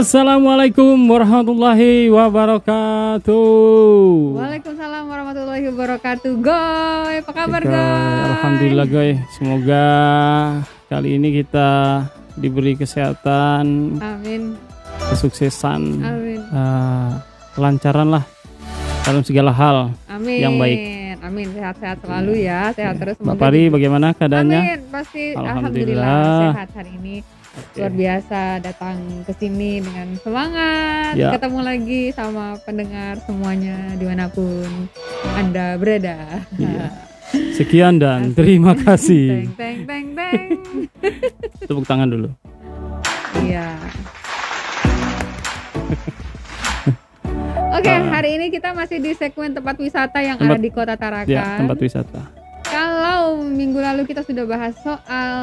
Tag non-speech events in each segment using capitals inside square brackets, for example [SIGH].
Assalamualaikum warahmatullahi wabarakatuh. Waalaikumsalam warahmatullahi wabarakatuh. Goy, apa kabar Oke, Goy? Alhamdulillah Goy. Semoga kali ini kita diberi kesehatan, Amin. kesuksesan, Amin. eh, kelancaran lah dalam segala hal. Amin. Yang baik. Amin. Sehat-sehat selalu ya. Sehat terus. Mbak semoga Pari di- bagaimana keadaannya? Amin. Pasti Alhamdulillah. alhamdulillah sehat hari ini. Luar biasa datang ke sini dengan semangat. Ya. Ketemu lagi sama pendengar semuanya di mana pun Anda berada. Iya. [LAUGHS] Sekian dan terima kasih. [LAUGHS] Teng teng teng teng. [LAUGHS] Tepuk tangan dulu. Iya. Oke, hari ini kita masih di segmen tempat wisata yang Tempat- ada di Kota Tarakan. Ya, tempat wisata. Kalau minggu lalu kita sudah bahas soal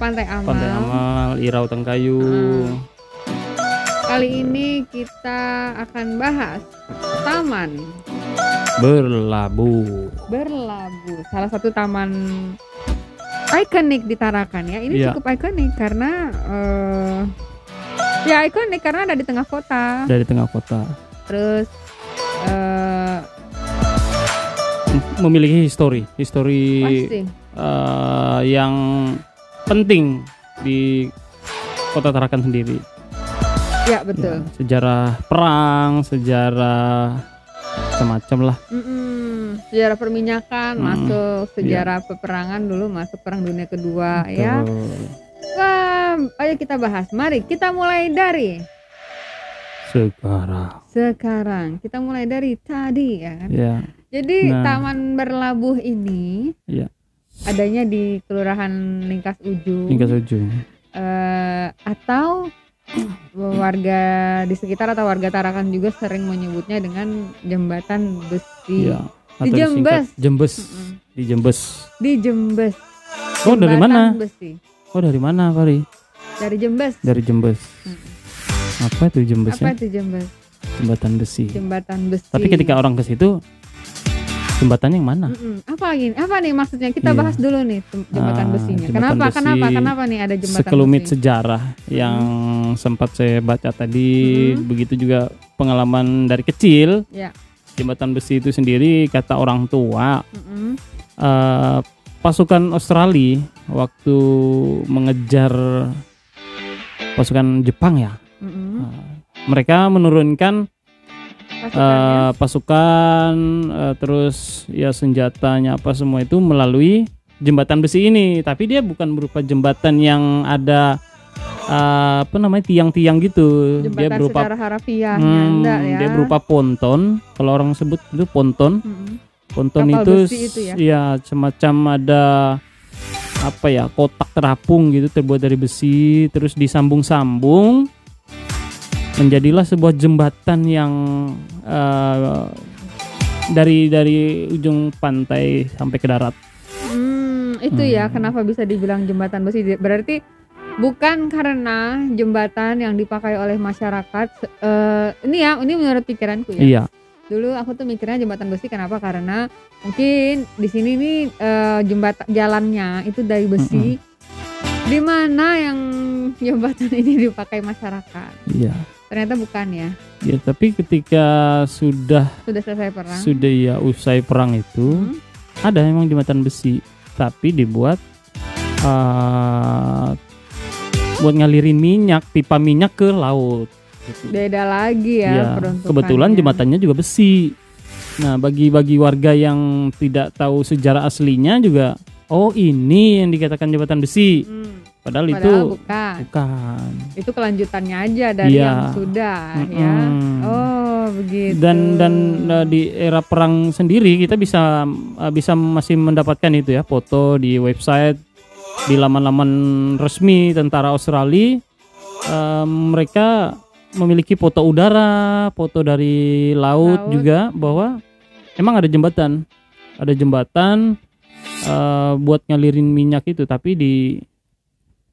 Pantai Amal. Pantai Amal, Irau Tengkayu. Hmm. Kali ini kita akan bahas Taman Berlabuh. Berlabuh. Salah satu taman ikonik di Tarakan ya. Ini Iya. cukup ikonik karena eh, ya ikonik karena ada di tengah kota. Dari tengah kota. Terus Memiliki histori, histori eh, yang penting di kota Tarakan sendiri. ya betul. Ya, sejarah perang, sejarah macam-macam lah. Mm-mm. Sejarah perminyakan Mm-mm. masuk, sejarah peperangan dulu masuk perang dunia kedua ya. Betul. Wah, ayo kita bahas. Mari kita mulai dari Sekarang, sekarang. Kita mulai dari tadi ya kan. ya, Jadi Nah. Taman Berlabuh ini Iya. adanya di Kelurahan Lingkas Ujung. hingga ujung. eh, atau [CLEARS THROAT] warga di sekitar atau warga Tarakan juga sering menyebutnya dengan jembatan besi. Ya, Di Jembes. Jembes, Mm-mm. di Jembes. Di Jembes. Oh, dari mana? Besi. Oh, dari mana, Fari? Dari Jembes. Dari Jembes. Mm. Apa itu Jembes Apa ya? itu Jembes? Jembatan besi. Jembatan besi. Tapi ketika orang ke situ, jembatannya yang mana? Mm-mm. apa ini? Apa nih maksudnya? Kita Iya. bahas dulu nih jembatan Ah, besinya. jembatan kenapa? besi. Kenapa? Kenapa nih ada jembatan Sekelumit besi? sejarah yang sempat saya baca tadi, Mm-mm. begitu juga pengalaman dari kecil. Ya. Jembatan besi itu sendiri kata orang tua Mm-mm. eh, pasukan Australia waktu mengejar pasukan Jepang ya. Eh, mereka menurunkan Eh, pasukan eh, terus ya senjatanya apa semua itu melalui jembatan besi ini tapi dia bukan berupa jembatan yang ada eh, apa namanya tiang-tiang gitu jembatan dia berupa harafiahnya hmm, ya. dia berupa ponton kalau orang sebut itu ponton Mm-mm. ponton Kapal itu, itu ya? ya semacam ada apa ya kotak terapung gitu terbuat dari besi terus disambung-sambung menjadilah sebuah jembatan yang eh, dari dari ujung pantai sampai ke darat Hmm, itu ya Hmm. kenapa bisa dibilang jembatan besi. Berarti bukan karena jembatan yang dipakai oleh masyarakat. eh, ini ya, ini menurut pikiranku ya. iya Dulu aku tuh mikirnya jembatan besi kenapa? Karena mungkin di sini nih eh, jembatan jalannya itu dari besi. Di mana yang jembatan ini dipakai masyarakat? iya Ternyata bukan ya. ya tapi ketika sudah Sudah selesai perang. sudah ya usai perang itu Hmm. ada memang jembatan besi tapi dibuat eh, buat ngalirin minyak pipa minyak ke laut gitu. Beda lagi ya, Ya, kebetulan jembatannya juga besi. Nah, bagi bagi warga yang tidak tahu sejarah aslinya juga, oh ini yang dikatakan jembatan besi. Hmm. Padahal, itu Padahal bukan. bukan. itu kelanjutannya aja dari Iya. yang sudah ya Mm-mm. oh begitu Dan dan uh, di era perang sendiri kita bisa uh, bisa masih mendapatkan itu ya foto di website di laman-laman resmi tentara Australia. Uh, mereka memiliki foto udara, foto dari laut, Laut. juga bahwa emang ada jembatan, ada jembatan uh, buat ngalirin minyak itu, tapi di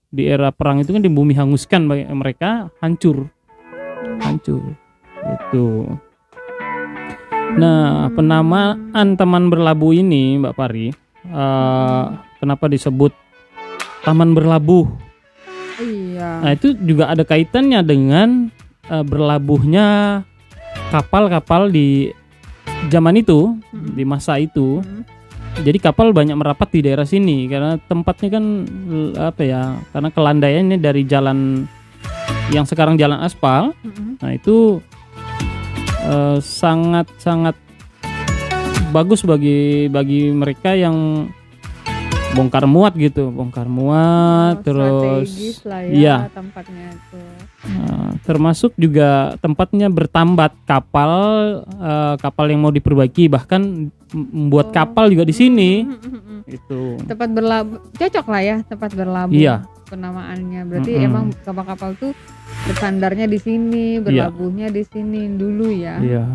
di era perang itu kan di bumi hanguskan mereka hancur, hancur, itu. Nah, penamaan Taman Berlabuh ini, Mbak Pari, eh, kenapa disebut Taman Berlabuh? iya Nah, itu juga ada kaitannya dengan eh, berlabuhnya kapal-kapal di zaman itu Mm-mm. di masa itu Mm. Jadi kapal banyak merapat di daerah sini karena tempatnya kan apa ya karena kelandaiannya dari jalan yang sekarang jalan aspal Mm-mm. nah itu eh, sangat sangat bagus bagi bagi mereka yang bongkar muat gitu bongkar muat Oh, terus lah ya iya. tempatnya itu. Nah, termasuk juga tempatnya bertambat kapal eh, kapal yang mau diperbaiki bahkan membuat Oh. kapal juga di sini Mm, mm, mm, mm. itu Tempat berlabuh cocok lah ya tempat berlabuh. Iya. Penamaannya berarti Mm-mm. emang kapal-kapal tuh bersandarnya di sini, berlabuhnya di sini dulu ya. iya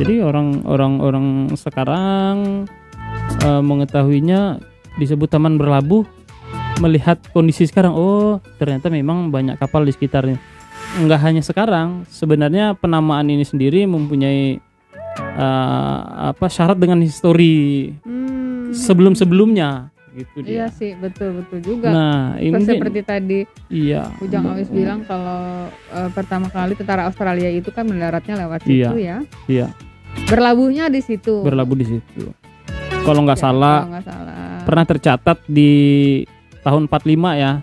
jadi orang orang sekarang eh, mengetahuinya disebut taman berlabuh melihat kondisi sekarang oh ternyata memang banyak kapal di sekitarnya nggak hanya sekarang sebenarnya penamaan ini sendiri mempunyai eh, apa syarat dengan histori Hmm. sebelum-sebelumnya gitu Iya dia. sih, betul betul juga. Nah, ini Seperti tadi iya. Ujang Awis bilang kalau eh, pertama kali tentara Australia itu kan mendaratnya lewat Iya. situ ya. Iya, Berlabuhnya di situ. berlabuh di situ. Kalau nggak Ya, salah Kalau nggak salah. Pernah tercatat di tahun 45 ya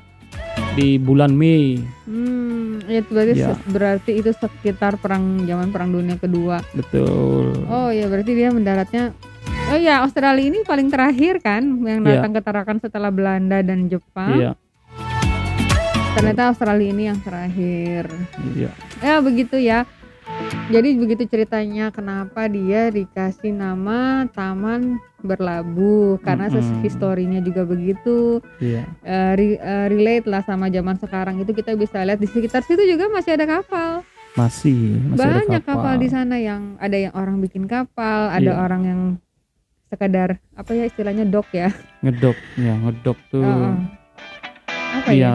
di bulan Mei. Hmm, itu berarti Ya. berarti itu sekitar perang zaman perang dunia kedua. Betul. Oh ya berarti dia mendaratnya Oh ya Australia ini paling terakhir kan yang Iya. datang ke Tarakan setelah Belanda dan Jepang. Iya, Ternyata Australia ini yang terakhir. iya. Ya begitu ya. Jadi begitu ceritanya kenapa dia dikasih nama Taman Berlabuh karena ses- Mm-mm. historinya juga begitu Iya. Eh, re- eh, relate lah sama zaman sekarang itu kita bisa lihat di sekitar situ juga masih ada kapal. Masih, masih ada Banyak kapal. di sana yang ada yang orang bikin kapal, ada Iya. orang yang sekadar apa ya istilahnya dok ya. Ngedok, ya ngedok tuh. Heeh. Apa ya ya?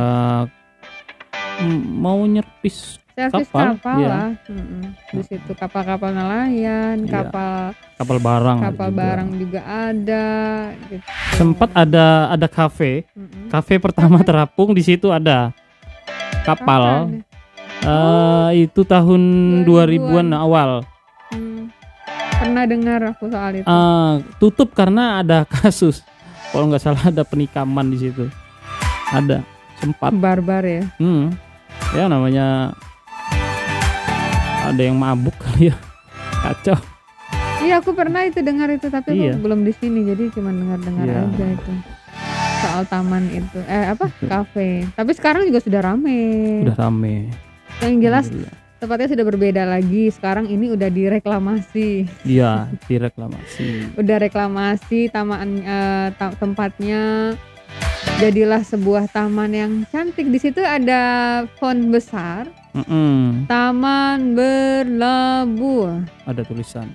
m- mau nyerpis Servis kapal, kapal, iya. lah. Mm-mm. Di situ kapal-kapal nelayan, Iya. kapal kapal barang. kapal juga. barang juga ada gitu. Sempat ada ada kafe, kafe pertama terapung di situ ada kapal. Kapan? Eh, itu tahun 2000-an. 2000-an awal. Hmm. Pernah dengar aku soal itu. Eh, tutup karena ada [LAUGHS] kasus. Kalau nggak salah ada penikaman di situ. Ada sempat. Barbar ya. Hmm. Ya namanya ada yang mabuk kali ya. Kacau. Iya aku pernah itu dengar itu tapi aku Iya. belum di sini jadi cuma dengar-dengar Iya. aja itu soal taman itu eh apa kafe tapi sekarang juga sudah rame Udah rame. yang jelas tempatnya sudah berbeda lagi sekarang ini udah direklamasi Iya, direklamasi. [LAUGHS] udah reklamasi taman eh, ta- tempatnya jadilah sebuah taman yang cantik di situ ada font besar Mm-mm. taman berlabuh Ada tulisan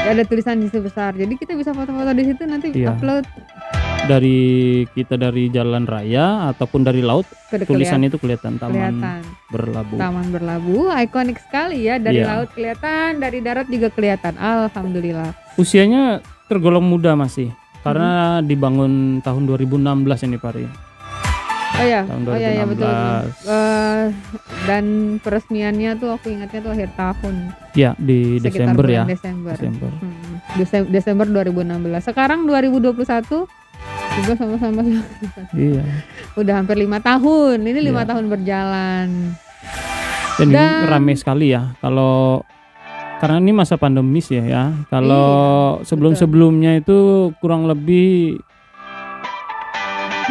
ada tulisan di situ besar jadi kita bisa foto-foto di situ nanti Iya. upload dari kita dari jalan raya ataupun dari laut ke tulisan itu kelihatan taman kelihatan berlabuh. taman berlabuh ikonik sekali ya dari Iya. laut kelihatan dari darat juga kelihatan alhamdulillah Usianya tergolong muda masih karena Hmm. dibangun tahun 2016 ini Pari. Oh ya Tahun oh ya ya betul, betul. 2016. Eh, dan peresmiannya tuh aku ingatnya tuh akhir tahun Ya, di sekitar Desember ya. Desember Desember. Hmm, Dese- Desember 2016 sekarang 2021 juga sama-sama Iya. udah hampir lima tahun ini lima Iya. tahun berjalan Dan, Dan- rame sekali ya. Kalau karena ini masa pandemis ya ya. Kalau Iya, sebelum-sebelumnya itu kurang lebih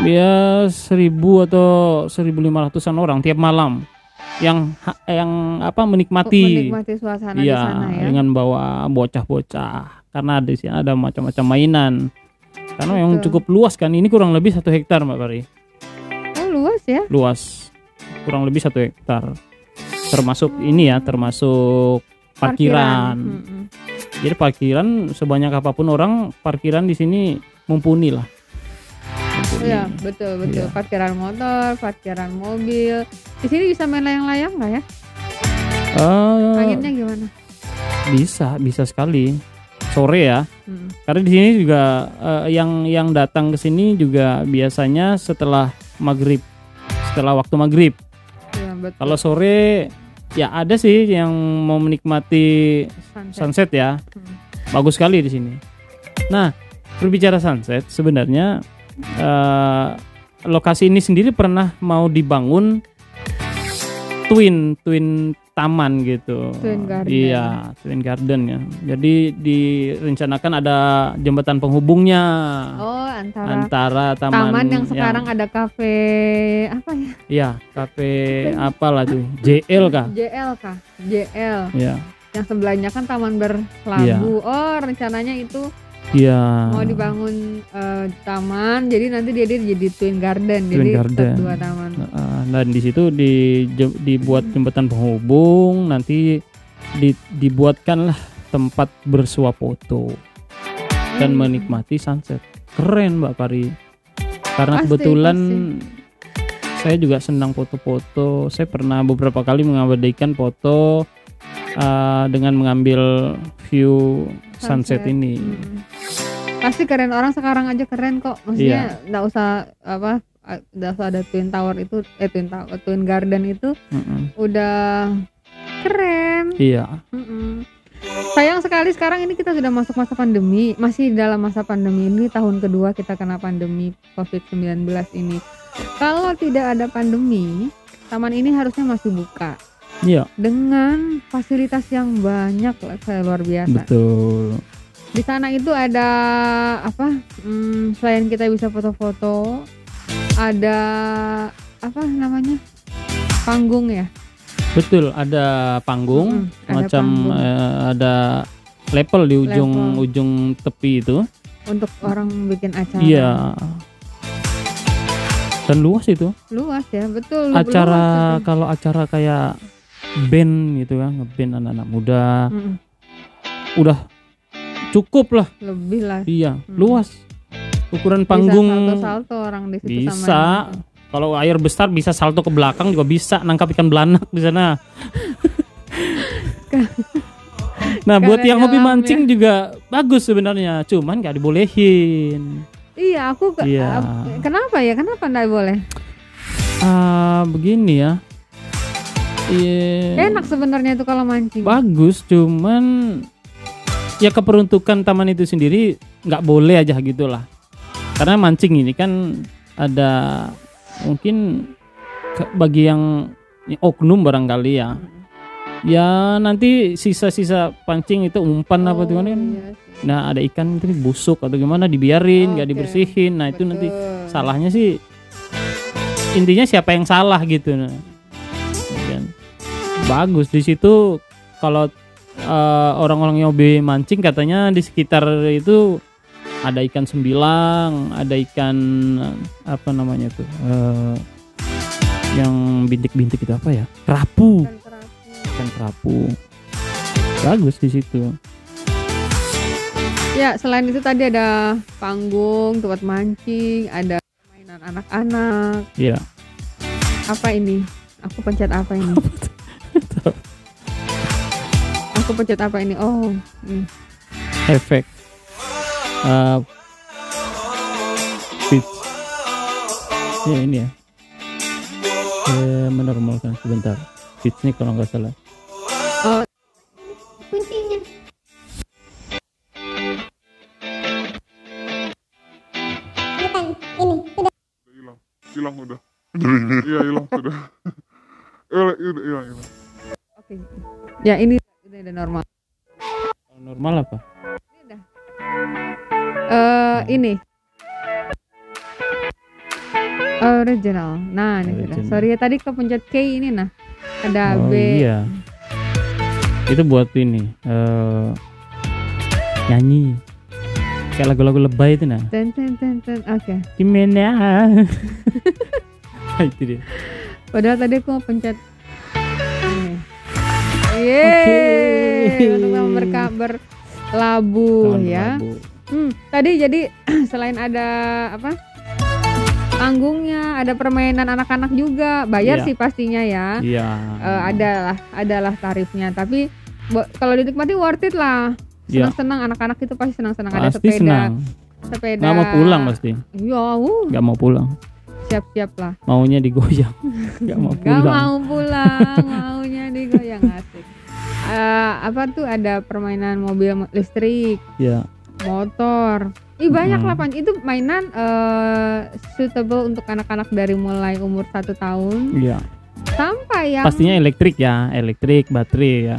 ya 1000 atau 1500-an orang tiap malam yang yang apa menikmati menikmati suasana di iya sana ya dengan bawa bocah-bocah karena di sini ada macam-macam mainan. Karena Betul. cukup luas kan. Ini kurang lebih satu hektar Mbak Pari. oh luas ya Luas. Kurang lebih satu hektar. Termasuk ini ya, termasuk parkiran. Mm-mm. Jadi parkiran sebanyak apa pun orang, parkiran di sini mumpuni lah. Mumpuni. Iya betul betul Iya. parkiran motor, parkiran mobil. Di sini bisa main layang-layang nggak ya? Eh, Anginnya gimana? bisa, bisa sekali. Sore ya. Hmm. Karena di sini juga eh, yang yang datang ke sini juga biasanya setelah maghrib, setelah waktu maghrib. Iya betul. Kalau sore ya ada sih yang mau menikmati Sunset. sunset ya. Hmm. Bagus sekali di sini. Nah, berbicara sunset, sebenarnya eh, lokasi ini sendiri pernah mau dibangun twin twin taman gitu. Twin garden. Iya, twin garden ya. Jadi direncanakan ada jembatan penghubungnya Oh, antara antara taman, taman yang sekarang ada kafe apa ya? Iya, kafe apalah tuh? JL kah? JL kah? JL. Iya. Yang sebelahnya kan taman berlabu. Iya. Oh, rencananya itu Iya. mau dibangun eh, taman. Jadi nanti dia, dia jadi twin garden. Twin jadi garden. dua taman. Nah, dan di situ di, dibuat jembatan penghubung, nanti di, dibuatkanlah tempat bersuah foto dan Hmm. menikmati sunset. Keren Mbak Pari. Karena Pasti, kebetulan saya juga senang foto-foto. Saya pernah beberapa kali mengabadikan foto uh, dengan mengambil view sunset, Sunset. ini. Hmm. Pasti keren orang sekarang aja keren kok. Maksudnya nggak usah apa nggak usah ada twin tower itu eh twin tower twin garden itu Mm-mm. udah keren. Iya. Mm-mm. Sayang sekali sekarang ini kita sudah masuk masa pandemi, masih dalam masa pandemi ini tahun kedua kita kena pandemi COVID-19 ini. Kalau tidak ada pandemi, taman ini harusnya masih buka Iya, dengan fasilitas yang banyak lah, kayak luar biasa. betul. Di sana itu ada apa? hmm, selain kita bisa foto-foto, ada apa namanya? Panggung ya. Betul, ada panggung, Mm-mm, ada macam panggung. eh, ada level di ujung Level. ujung tepi itu. untuk orang bikin acara. Iya. Dan luas itu. Luas ya, betul. Acara luas kalau acara kayak band gitu kan, ngeband anak-anak muda, Mm-mm, udah cukup lah. lebih lah. Iya, Hmm. luas. Ukuran panggung Bisa salto-salto orang di situ sama bisa. Kalau air besar bisa salto ke belakang juga bisa nangkap ikan belanak di sana. [LAUGHS] nah, buat yang hobi dalam mancing juga bagus sebenarnya, cuman nggak dibolehin. Iya, aku ke- Iya. ap- kenapa ya? Kenapa enggak boleh? Ah, begini ya. Iya. Enak sebenarnya itu kalau mancing. Bagus, cuman ya keperuntukan taman itu sendiri nggak boleh aja gitulah. Karena mancing ini kan ada mungkin bagi yang yang oknum barangkali ya. Ya nanti sisa-sisa pancing itu umpan apa tuh kan. Oh, iya sih. Nah, ada ikan itu busuk atau gimana dibiarin, nggak Oke, dibersihin. Nah, itu nanti Betul. salahnya sih intinya siapa yang salah gitu nah. Bagus di situ kalau eh, orang-orang yang hobi mancing katanya di sekitar itu ada ikan sembilang ada ikan eh, apa namanya tuh eh, yang bintik-bintik itu apa ya kerapu Ikan kerapu. ikan kerapu bagus di situ Ya, selain itu tadi ada panggung, tempat mancing, ada mainan anak-anak. ya Apa ini? Aku pencet apa ini? Aku pencet apa ini? Oh, hmm. efek. Eh pitch ya ini ya. Eh, menormalkan sebentar. Pitchnya kalau nggak salah. Hilang hilang udah. [LAUGHS] Iya hilang sudah [LAUGHS] Eh, udah hilang hilang. Oke. Ya, ini udah, udah normal. Kalau normal apa Ini udah. Eh, ini. Original. Nah, ini sudah. Original. Sorry ya tadi kepencet K ini nah. Ada oh B. iya itu buat ini eh nyanyi kayak lagu-lagu lebay itu nah Ten, ten, ten, ten. Oke. gimana [LAUGHS] itu dia Padahal tadi aku mau pencet ini. Yeay, Oke. Untuk berka- berlabuh Taman ya. Hmm, tadi jadi [CLEARS THROAT] selain ada apa? Panggungnya, ada permainan anak-anak juga. Bayar Iya. sih pastinya ya. iya Eh, adalah adalah tarifnya, tapi kalau dinikmati worth it lah. Iya. Senang-senang anak-anak itu pasti senang-senang ada sepeda. senang Sepeda. nggak mau pulang pasti Iya, uh, nggak mau pulang siap-siap lah. maunya digoyang [LAUGHS] nggak mau Gak pulang mau pulang, maunya goyang Eh, apa tuh ada permainan mobil mo- listrik, Ya. motor. Ih banyak Mm. lah Pan. Itu mainan eh, suitable untuk anak-anak dari mulai umur satu tahun Iya. sampai yang Pastinya elektrik ya, elektrik, baterai ya.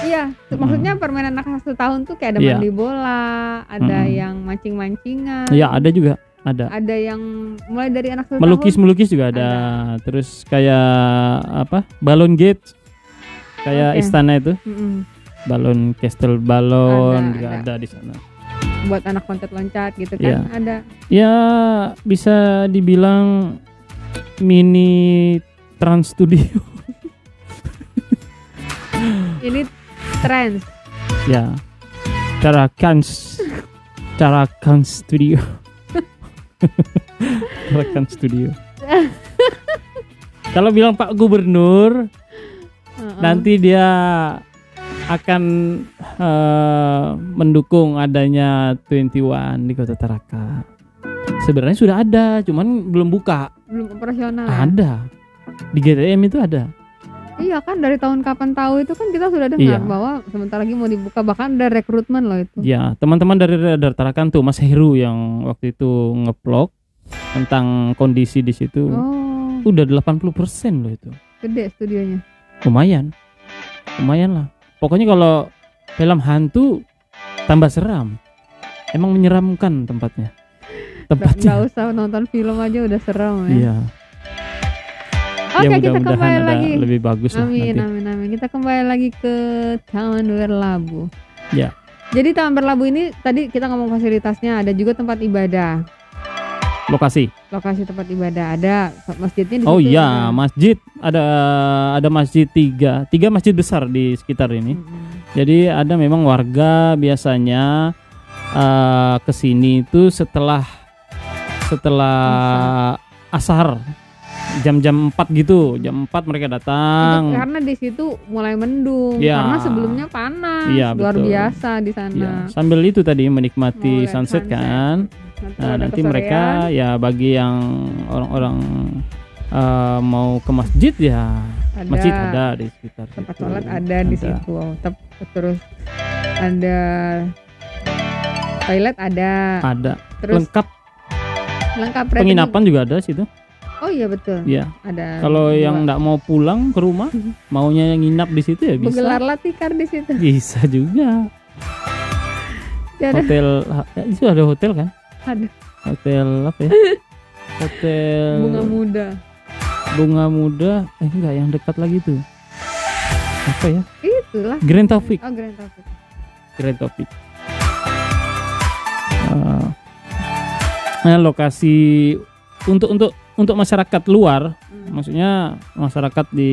iya. Maksudnya permainan anak satu tahun tuh kayak ada Iya. mandi bola, ada Mm-mm. yang mancing-mancingan. Ya, ada juga, ada. Ada yang mulai dari anak satu melukis tahun. melukis juga ada. terus kayak apa balon gate kayak Oke. istana itu Mm-mm. balon castle balon Ada, juga ada. ada. di sana Buat anak loncat-loncat gitu kan Iya. ada. ya bisa dibilang mini trans studio [LAUGHS] Ini trends. ya Tarakans Tarakans studio [LAUGHS] Tarakans studio kalau bilang Pak Gubernur Nanti dia akan eh, mendukung adanya 21 di Kota Taraka. Sebenarnya sudah ada, cuman belum buka. belum operasional. ya? Ada. Di GTM itu ada. Iya kan dari tahun kapan tahu itu kan kita sudah dengar Iya. bahwa sebentar lagi mau dibuka bahkan ada rekrutmen loh itu. Ya, teman-teman dari Radar Tarakan tuh Mas Heru yang waktu itu ngevlog tentang kondisi di situ. Oh, Udah 80% loh itu. gede studionya. Lumayan. Lumayan lah. Pokoknya kalau film hantu tambah seram. Emang menyeramkan tempatnya. Tempatnya. nggak usah nonton film aja udah serem ya. Iya. Oke ya kita kembali lagi. lebih bagus lah Amin nanti. amin amin. Kita kembali lagi ke Taman Berlabu. Ya. Jadi Taman Berlabu ini tadi kita ngomong fasilitasnya ada juga tempat ibadah. Lokasi. Lokasi tempat ibadah ada masjidnya di Oh situ iya, ada. masjid ada ada masjid tiga, tiga masjid besar di sekitar ini. Mm-mm. Jadi ada memang warga biasanya eh ke sini itu setelah setelah asar jam-jam 4 gitu, jam 4 mereka Itu datang. karena di situ mulai mendung Ya. karena sebelumnya panas Iya, luar betul. biasa di sana. Ya, sambil itu tadi menikmati sunset, sunset. kan. Nanti Nah, ada nanti mereka ya bagi yang orang-orang eh, mau ke masjid ya ada masjid ada di sekitar tempat situ. sholat ada di situ. Terus ada toilet ada. Ada. Terus Lengkap lengkap rating- penginapan juga ada situ. Oh iya betul. Iya. Ada. Kalau yang nggak mau pulang ke rumah, maunya nginap di situ ya bisa. Menggelar latikar di situ. Bisa juga. Ya ada. Hotel ya, itu ada hotel kan? Ada. Hotel apa ya? [LAUGHS] Hotel Bunga muda. Bunga Muda. Eh enggak yang dekat lagi tuh. Apa ya? Itulah. Grand Taufik. Oh Grand Taufik. Grand Taufik. Eh, nah, lokasi untuk untuk untuk masyarakat luar Hmm. maksudnya masyarakat di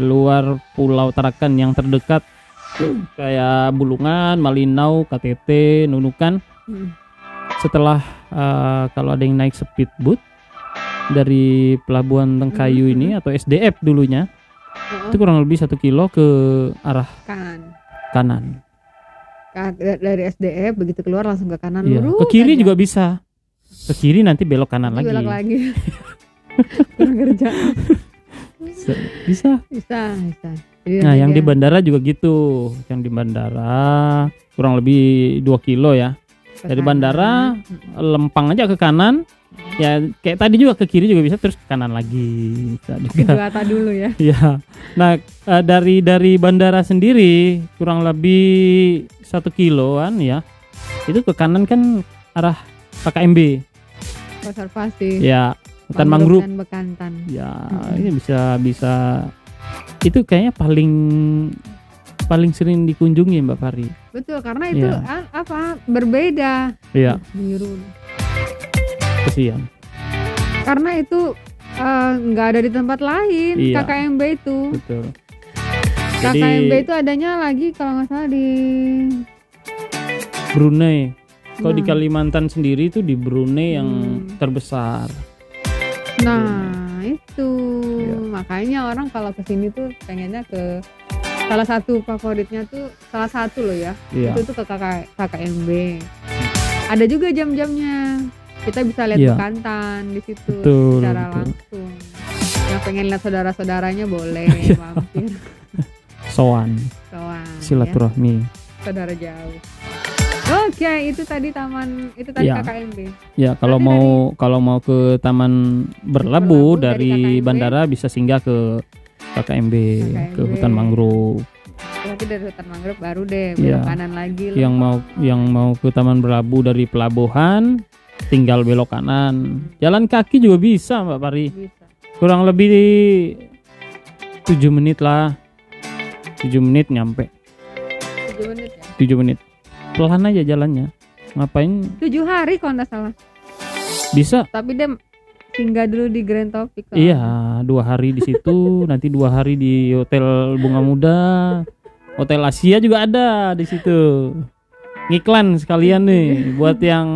luar Pulau Tarakan yang terdekat kayak Bulungan, Malinau, KTT, Nunukan Hmm. Setelah eh, kalau ada yang naik speedboat dari Pelabuhan Tengkayu Mhm. ini atau SDF dulunya Oh, itu kurang lebih satu kilo ke arah kan. kanan. Ka- da- Dari SDF begitu keluar langsung ke kanan Iya. lurus. Ke kiri aja. juga bisa. Ke kiri nanti belok kanan Nanti lagi. belok lagi. [LAUGHS] Kurang kerja. Bisa. bisa. Bisa, bisa. Jadi Nah, yang di dia bandara juga gitu. Yang di bandara kurang lebih 2 kilo ya. Ke dari kanan. bandara. Lempang aja ke kanan. Ya kayak tadi juga ke kiri juga bisa terus ke kanan lagi. Bisa juga. Gata dulu ya. [LAUGHS] Ya. Nah, eh, dari dari bandara sendiri kurang lebih satu kiloan ya. Itu ke kanan kan arah KKMB. Konservasi. Ya, hutan mangrove. dan bekantan. Ya, Mm-mm. ini bisa bisa itu kayaknya paling paling sering dikunjungi Mbak Fari. Betul, karena itu Iya. a- apa? Berbeda. Iya, Biru. kesian. Karena itu eh, nggak ada di tempat lain. Iya. KKMB itu. Betul. Jadi KKMB itu adanya lagi kalau nggak salah di Brunei. Kalau di Nah. Kalimantan sendiri itu di Brunei yang Hmm. terbesar. Nah, itu. Iya. Makanya orang kalau ke sini tuh pengennya ke salah satu favoritnya tuh salah satu loh ya. Iya. Itu tuh ke KK, KKMB. Ada juga jam-jamnya. Kita bisa lihat Iya. bekantan di situ Betul, secara betul. langsung. Yang pengen lihat saudara-saudaranya boleh Iya. mampir. [LAUGHS] soan Soan, ya. silaturahmi saudara jauh. Oke, itu tadi taman itu tadi Ya. KKMB. ya kalau Berarti mau kalau mau ke taman berlabuh Berlabuh dari dari KKMB. bandara bisa singgah ke KKMB, ke KKMB. hutan mangrove Berarti dari hutan mangrove baru deh belok Iya. kanan lagi. lo. yang mau yang mau ke taman berlabuh dari pelabuhan tinggal belok kanan jalan kaki juga bisa mbak Pari bisa. kurang lebih 7 menit lah 7 menit nyampe 7 menit ya. 7 menit pelan aja jalannya ngapain 7 hari kalau nggak salah. bisa Tapi dia singgah dulu di Grand Topik. iya dua hari di situ [LAUGHS] nanti dua hari di hotel bunga muda. Hotel Asia juga ada di situ. Ngiklan sekalian nih buat yang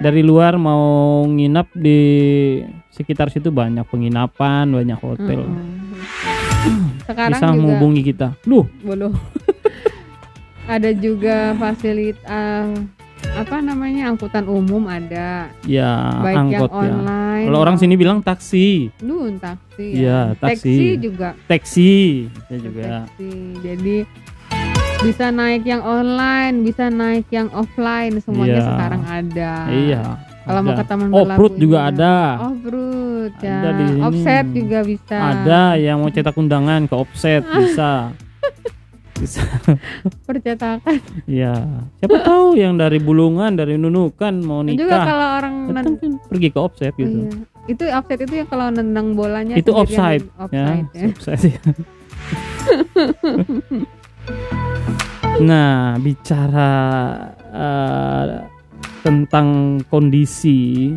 dari luar mau nginap di sekitar situ banyak penginapan banyak hotel. Mm-mm. Sekarang bisa juga menghubungi kita. Duh. [LAUGHS] Ada juga fasilitas apa namanya angkutan umum ada. Ya baik angkot yang ya. online kalau orang sini bilang taksi. Nun, taksi Iya, ya. taksi. juga. Taksi bisa juga. Taksi jadi bisa naik yang online bisa naik yang offline semuanya Iya. sekarang ada. Iya kalau mau ke taman juga ada. Off-road ya. Ada di sini. offset juga bisa. Ada yang mau cetak undangan ke offset bisa [LAUGHS] bisa [LAUGHS] percetakan ya siapa tahu yang dari bulungan dari nunukan mau Dan juga nikah kalau orang Datang kan pergi ke offset gitu Iya. itu offset itu yang kalau nendang bolanya itu offside ya, ya. offside ya. [LAUGHS] nah bicara eh, tentang kondisi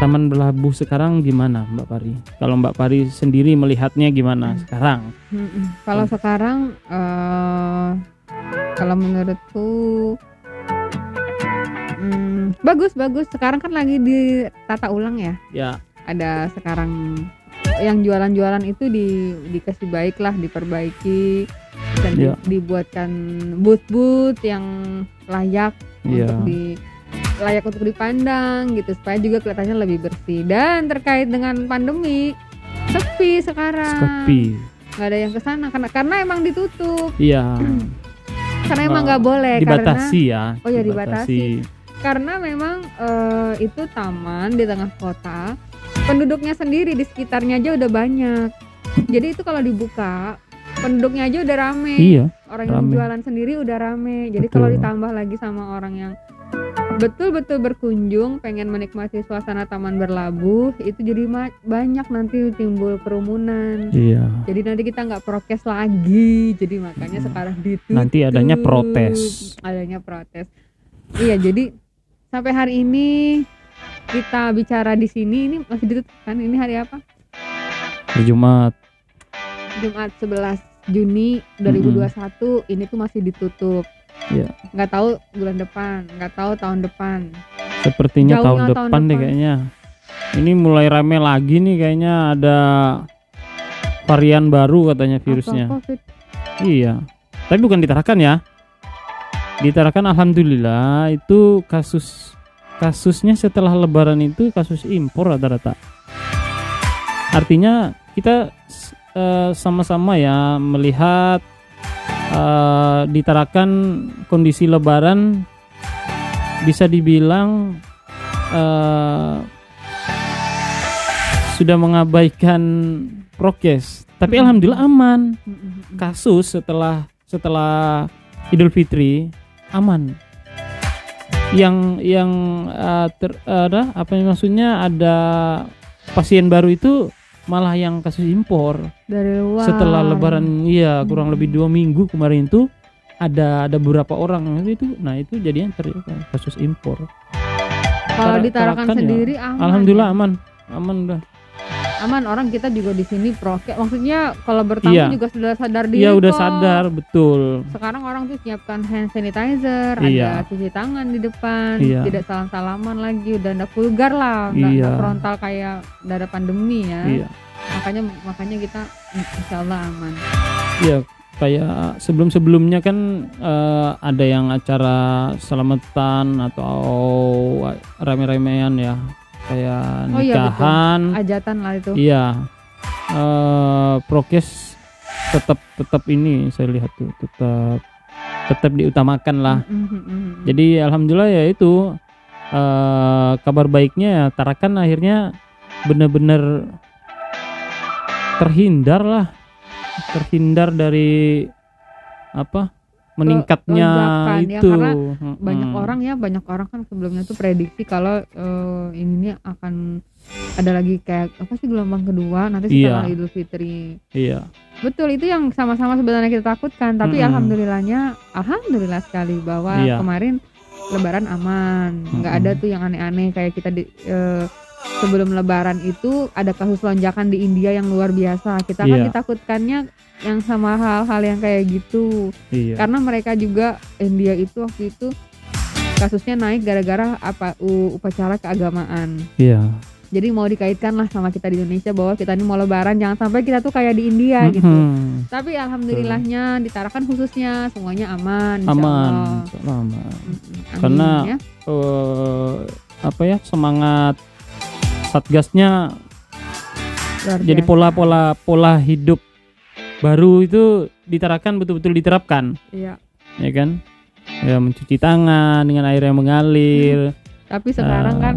Taman Berlabuh sekarang gimana Mbak Pari? Kalau Mbak Pari sendiri melihatnya gimana sekarang? Mm-mm. Kalau sekarang eh kalau menurutku mm, bagus bagus. Sekarang kan lagi ditata ulang ya. Ya, Ada sekarang yang jualan-jualan itu di dikasih baik lah, diperbaiki dan Ya. dibuatkan booth-booth yang layak Iya. untuk di layak untuk dipandang gitu supaya juga kelihatannya lebih bersih dan terkait dengan pandemi sepi sekarang sepi. nggak ada yang ke sana karena karena emang ditutup Iya, [CLEARS THROAT] karena emang nggak boleh dibatasi ya. Oh ya, dibatasi. karena karena memang eh, itu taman di tengah kota penduduknya sendiri di sekitarnya aja udah banyak jadi itu kalau dibuka penduduknya aja udah rame Iya, orang yang rame. jualan sendiri udah rame jadi Betul. kalau ditambah lagi sama orang yang betul-betul berkunjung pengen menikmati suasana taman berlabuh itu jadi banyak nanti timbul kerumunan iya. jadi nanti kita nggak prokes lagi jadi makanya Hmm. sekarang ditutup Nanti adanya protes. adanya protes iya jadi sampai hari ini kita bicara di sini ini masih ditutup kan ini hari apa Hari Jumat. Jumat 11 Juni 2021 ini tuh masih ditutup Iya. nggak tahu bulan depan nggak tahu tahun depan Sepertinya Jauhnya tahun tahun depan deh depan. kayaknya. Ini mulai rame lagi nih kayaknya ada varian baru katanya virusnya. Apa, COVID? Iya. Tapi bukan ditarakan ya. Ditarakan alhamdulillah itu kasus kasusnya setelah lebaran itu kasus impor rata-rata. Artinya kita eh, sama-sama ya melihat eh, ditarakan kondisi lebaran bisa dibilang eh, sudah mengabaikan prokes. Tapi Mm. alhamdulillah aman Mm-mm. kasus setelah setelah Idul Fitri aman. Yang yang uh, ter, ada apa maksudnya ada pasien baru itu malah yang kasus impor dari luar setelah Lebaran iya kurang Hmm. lebih dua minggu kemarin itu ada ada beberapa orang itu nah itu jadinya ter, kasus impor. kalau Tara- ditarakan tarakan ya. sendiri aman Alhamdulillah ya. aman aman udah. Aman orang kita juga di sini prokes maksudnya kalau bertamu Iya. juga sudah sadar diri Iya udah kok. sadar betul. sekarang orang tuh siapkan hand sanitizer Iya. ada cuci tangan di depan Iya. tidak salam salaman lagi udah ndak vulgar lah ndak Iya. frontal kayak ndak ada pandemi ya Iya. makanya makanya kita mm, insya Allah aman Iya, kayak sebelum-sebelumnya kan eh, ada yang acara selamatan atau rame-ramean ya, kayak Oh iya, betul. ajatan lah itu. Iya, eh, prokes tetap tetap ini saya lihat tuh tetap tetap diutamakan lah. Mm, mm, mm, mm. jadi alhamdulillah ya itu eh, kabar baiknya ya Tarakan akhirnya benar-benar terhindar lah. Terhindar dari apa meningkatnya lonjakan, ya, itu karena Mm-mm. banyak orang ya banyak orang kan sebelumnya tuh prediksi kalau eh, ini akan ada lagi kayak apa sih gelombang kedua nanti setelah Iya. Idul Fitri iya betul itu yang sama-sama sebenarnya kita takutkan tapi Mm-mm. alhamdulillahnya alhamdulillah sekali bahwa Iya. kemarin Lebaran aman nggak Mm-mm. ada tuh yang aneh-aneh kayak kita di eh, sebelum Lebaran itu ada kasus lonjakan di India yang luar biasa. Kita kan Iya. ditakutkannya yang sama hal-hal yang kayak gitu. Iya. Karena mereka juga India itu waktu itu kasusnya naik gara-gara apa upacara keagamaan. Iya. Jadi mau dikaitkan lah sama kita di Indonesia bahwa kita ini mau lebaran jangan sampai kita tuh kayak di India gitu. Mm-mm. tapi alhamdulillahnya ditarakan khususnya semuanya aman aman. Aman. Amin, Karena- ya. eh apa ya semangat satgasnya Luar jadi pola-pola pola hidup baru itu ditarakan betul-betul diterapkan. Iya. Ya kan? Ya mencuci tangan dengan air yang mengalir. Tapi sekarang Eh, kan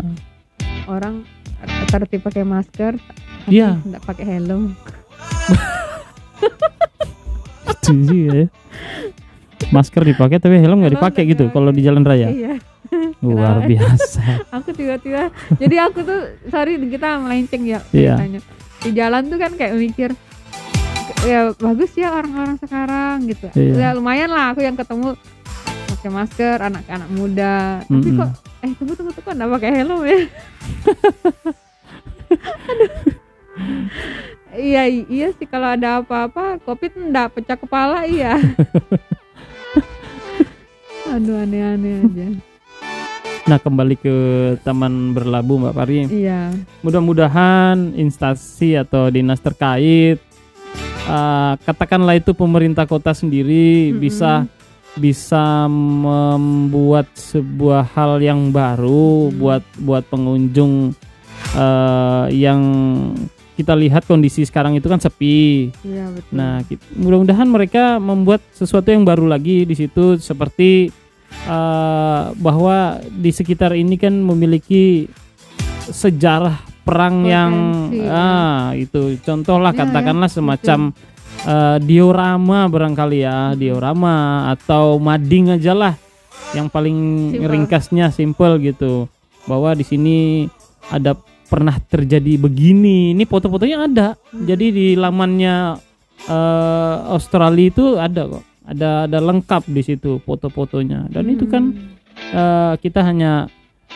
orang tertib pakai masker Iya. nggak pakai helm. Ya. masker dipakai tapi helm nggak dipakai gitu kalau di jalan raya. Iya luar biasa [LAUGHS] aku tiba-tiba jadi aku tuh sorry kita melenceng ya Iya. ceritanya di jalan tuh kan kayak mikir ya bagus ya orang-orang sekarang gitu Iya. ya lumayan lah aku yang ketemu pakai masker anak-anak muda tapi Mm-mm. kok eh tunggu tunggu tunggu nggak pakai helm ya Aduh. [LAUGHS] iya iya sih kalau ada apa-apa covid ndak pecah kepala iya [LAUGHS] aduh aneh-aneh aja nah kembali ke taman berlabuh mbak Pari iya mudah-mudahan instansi atau dinas terkait uh, katakanlah itu pemerintah kota sendiri Mm-mm. bisa bisa membuat sebuah hal yang baru Mm. buat buat pengunjung uh, yang kita lihat kondisi sekarang itu kan sepi. iya betul Nah, mudah-mudahan mereka membuat sesuatu yang baru lagi di situ seperti uh, bahwa di sekitar ini kan memiliki sejarah perang yang Potensi, ya. ah itu. Contohlah Ya, ya, katakanlah semacam uh, diorama barangkali ya diorama atau mading aja lah yang paling Simple. ringkasnya simple gitu. Bahwa di sini ada pernah terjadi begini. Ini foto-fotonya ada. Hmm. jadi di lamannya eh, Australia itu ada kok ada ada lengkap di situ foto-fotonya dan itu kan Hmm. eh, kita hanya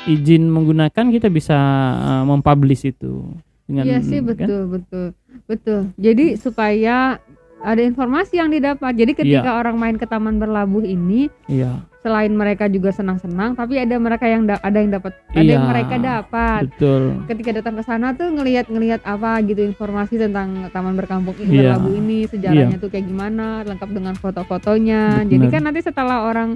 izin menggunakan kita bisa eh, mempublish itu dengan Iya sih kan? betul betul betul. Jadi supaya ada informasi yang didapat. Jadi ketika orang main ke taman berlabuh ini iya selain mereka juga senang-senang, tapi ada mereka yang da- ada yang dapat, ada yang Iya. mereka dapat. betul Ketika datang ke sana tuh ngelihat-ngelihat apa gitu informasi tentang taman berkampung ini Iya. berlabuh ini sejarahnya tuh kayak gimana, lengkap dengan foto-fotonya. Jadi kan nanti setelah orang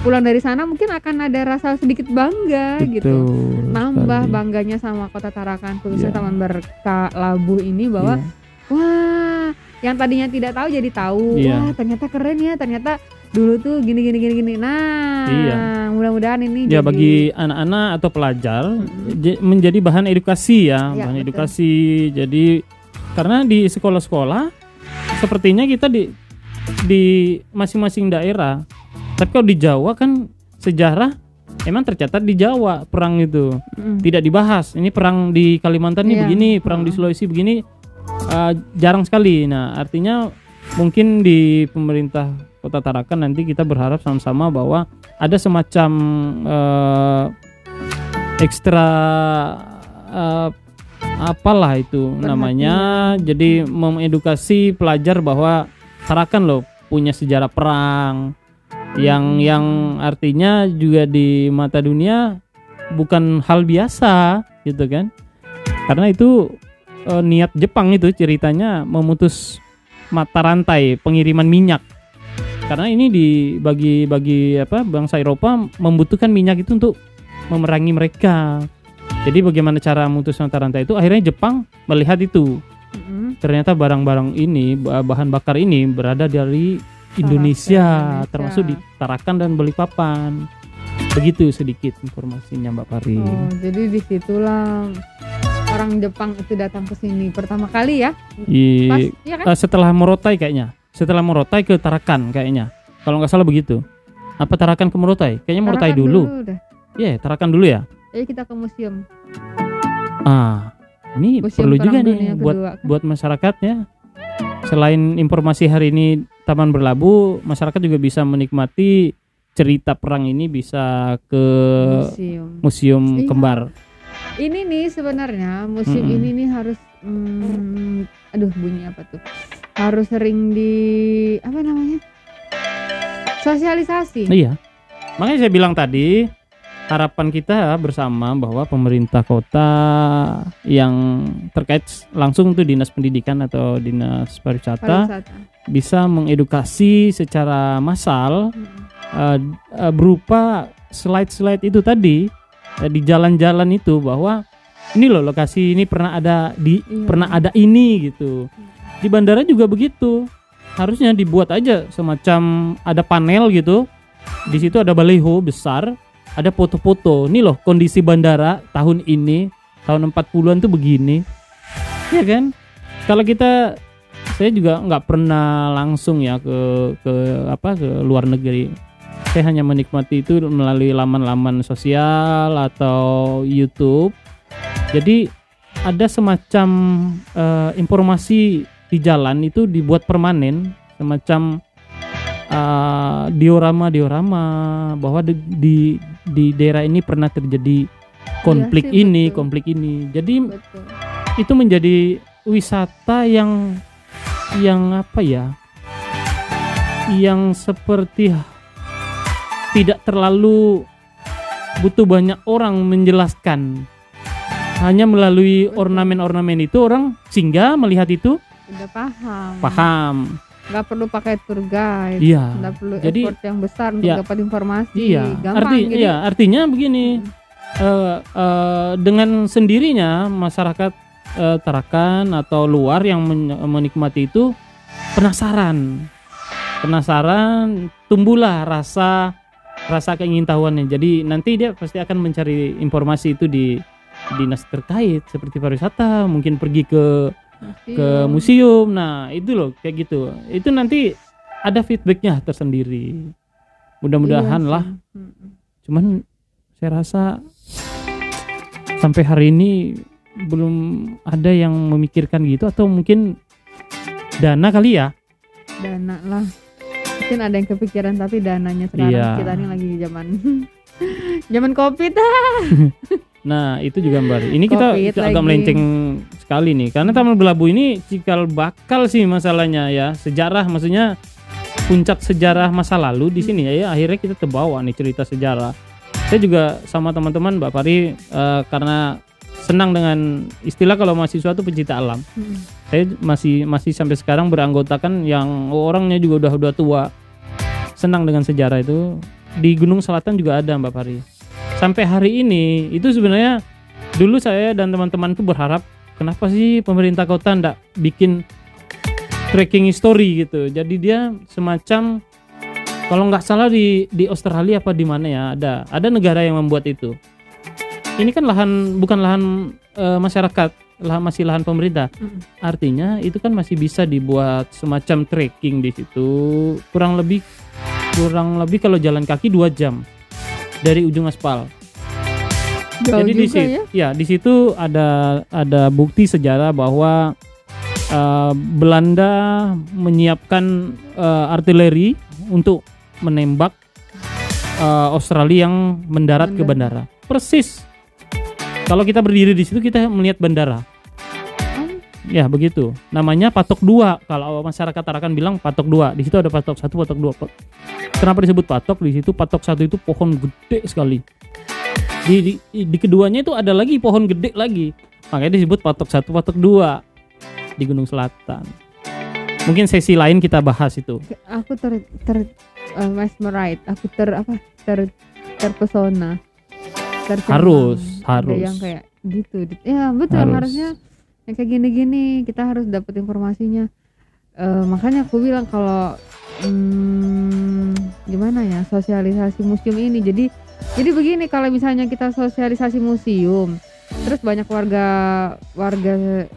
pulang dari sana mungkin akan ada rasa sedikit bangga gitu betul nambah sekali. bangganya sama kota Tarakan khususnya Iya. Taman Berkalabuh ini bahwa Iya. wah yang tadinya tidak tahu jadi tahu Iya. wah ternyata keren ya ternyata dulu tuh gini gini gini gini nah Iya. mudah-mudahan ini ya jadi bagi anak-anak atau pelajar Mm-mm. je- menjadi bahan edukasi ya, Ya, bahan betul. edukasi. Jadi karena di sekolah-sekolah sepertinya kita di di masing-masing daerah. Tapi kalau di Jawa kan sejarah emang tercatat di Jawa perang itu Mm. tidak dibahas. Ini perang di Kalimantan ini Iya. begini, perang di Heeh. Sulawesi begini uh, jarang sekali. Nah, artinya mungkin di pemerintah Kota Tarakan nanti kita berharap sama-sama bahwa ada semacam uh, ekstra uh, apalah itu namanya. Jadi mengedukasi pelajar bahwa Tarakan loh punya sejarah perang. Yang yang artinya juga di mata dunia bukan hal biasa gitu kan. Karena itu eh, niat Jepang itu ceritanya memutus mata rantai pengiriman minyak karena ini di bagi bagi apa bangsa Eropa membutuhkan minyak itu untuk memerangi mereka jadi bagaimana cara memutus mata rantai itu akhirnya Jepang melihat itu Mm-mm. ternyata barang-barang ini ba- bahan bakar ini berada dari Indonesia, Indonesia. termasuk di Tarakan dan Balikpapan. Begitu sedikit informasinya Mbak Pari. Oh, jadi di situlah orang Jepang itu datang ke sini pertama kali ya? I- Pas, iya kan? eh, setelah Morotai kayaknya. Setelah Morotai ke Tarakan kayaknya. Kalau nggak salah begitu. Apa Tarakan ke Morotai? Kayaknya Morotai Tarakan dulu. Iya, Tarakan dulu ya. Jadi kita ke museum. Ah, ini Museum perlu juga nih buat Kedua, kan? buat masyarakatnya. Selain informasi hari ini Taman Berlabu, masyarakat juga bisa menikmati cerita perang ini bisa ke museum. museum Iya. kembar. Ini nih sebenarnya museum Mm-mm. ini nih harus hmm, aduh bunyi apa tuh? Harus sering di apa namanya? Sosialisasi. Iya. Makanya saya bilang tadi harapan kita bersama bahwa pemerintah kota yang terkait langsung tuh dinas pendidikan atau dinas pariwisata Pariwisata. bisa mengedukasi secara massal Mm-mm. eh, eh, berupa slide-slide itu tadi eh, di jalan-jalan itu bahwa ini loh lokasi ini pernah ada di Iya. pernah ada ini gitu. Di bandara juga begitu. Harusnya dibuat aja semacam ada panel gitu. Di situ ada baliho besar, ada foto-foto. Ini loh kondisi bandara tahun ini, tahun 40-an tuh begini. Ya kan? Kalau kita saya juga nggak pernah langsung ya ke ke apa ke luar negeri. Saya hanya menikmati itu melalui laman-laman sosial atau YouTube. Jadi ada semacam eh, informasi di jalan itu dibuat permanen, semacam eh, diorama-diorama bahwa di, di di daerah ini pernah terjadi konflik Iya sih, ini, betul. konflik ini. Jadi Betul. itu menjadi wisata yang yang apa ya yang seperti tidak terlalu butuh banyak orang menjelaskan hanya melalui ornamen-ornamen itu orang singgah melihat itu Udah paham. paham Nggak perlu pakai tour guide. iya Nggak perlu Jadi- effort yang besar untuk Iya. dapat informasi. iya Gampang. arti jadi iya artinya begini eh, eh, dengan sendirinya masyarakat eh, Tarakan atau luar yang men- menikmati itu penasaran penasaran tumbuhlah rasa rasa keingintahuannya jadi nanti dia pasti akan mencari informasi itu di dinas terkait seperti pariwisata mungkin pergi ke ke museum. museum nah itu loh kayak gitu itu nanti ada feedbacknya tersendiri mudah-mudahan Iya lah sih. Cuman saya rasa sampai hari ini belum ada yang memikirkan gitu atau mungkin dana kali ya Dana lah. Mungkin ada yang kepikiran tapi dananya sekarang Iya. kita ini lagi zaman [LAUGHS] zaman covid ah. [LAUGHS] nah itu juga mbak ini kita, Covid kita agak lagi. melenceng sekali nih. Karena taman belabu ini cikal bakal sih masalahnya ya. Sejarah maksudnya puncak sejarah masa lalu di sini ya, ya akhirnya kita terbawa nih cerita sejarah. Saya juga sama teman-teman mbak Pari eh, karena senang dengan istilah kalau mahasiswa itu pencinta alam. Mm. saya masih masih sampai sekarang beranggotakan yang orangnya juga udah udah tua. Senang dengan sejarah itu. Di Gunung Selatan juga ada Mbak Pari sampai hari ini itu sebenarnya dulu saya dan teman-teman tuh berharap kenapa sih pemerintah kota ndak bikin trekking history gitu? Jadi dia semacam kalau nggak salah di di Australia apa di mana ya ada ada negara yang membuat itu. Ini kan lahan bukan lahan eh, masyarakat lahan masih lahan pemerintah. Artinya itu kan masih bisa dibuat semacam trekking di situ. Kurang lebih kurang lebih kalau jalan kaki dua jam dari ujung aspal Jauh jadi di situ ya. ya di situ ada ada bukti sejarah bahwa eh, Belanda menyiapkan eh, artileri untuk menembak eh, Australia yang mendarat ke Bandara. bandara persis kalau kita berdiri di situ kita melihat bandara Ya begitu. Namanya patok dua. Kalau masyarakat Tarakan bilang patok dua. Di situ ada patok satu, patok dua. Kenapa disebut patok? Di situ patok satu itu pohon gede sekali. Di, di, di keduanya itu ada lagi pohon gede lagi. Makanya disebut patok satu, patok dua di Gunung Selatan. Mungkin sesi lain kita bahas itu. aku ter ter uh, mesmerized. Aku ter apa? Ter terpesona. Tercengang. Harus, Ada harus. yang kayak gitu. Ya betul Harus. harusnya yang kayak gini-gini kita harus dapat informasinya Eh, makanya aku bilang kalau hmm, gimana ya sosialisasi museum ini jadi jadi begini kalau misalnya kita sosialisasi museum terus banyak warga warga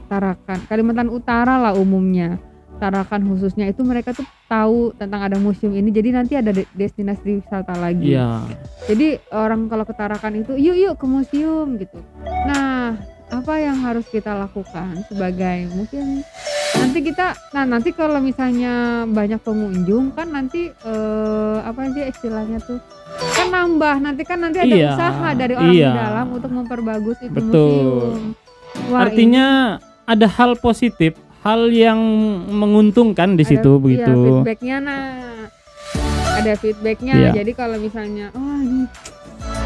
Tarakan Kalimantan Utara lah umumnya Tarakan khususnya itu mereka tuh tahu tentang ada museum ini jadi nanti ada de- destinasi wisata lagi Iya. jadi orang kalau ke Tarakan itu yuk yuk ke museum gitu. Nah, apa yang harus kita lakukan sebagai mungkin nanti kita nah nanti kalau misalnya banyak pengunjung kan nanti eh, apa sih istilahnya tuh kan nambah nanti kan nanti ada Iya, usaha dari orang iya. di dalam untuk memperbagus itu Betul. museum. Wah, Artinya ada hal positif, hal yang menguntungkan di Ada- situ iya, begitu. feedbacknya nah ada feedbacknya Iya. jadi kalau misalnya oh ini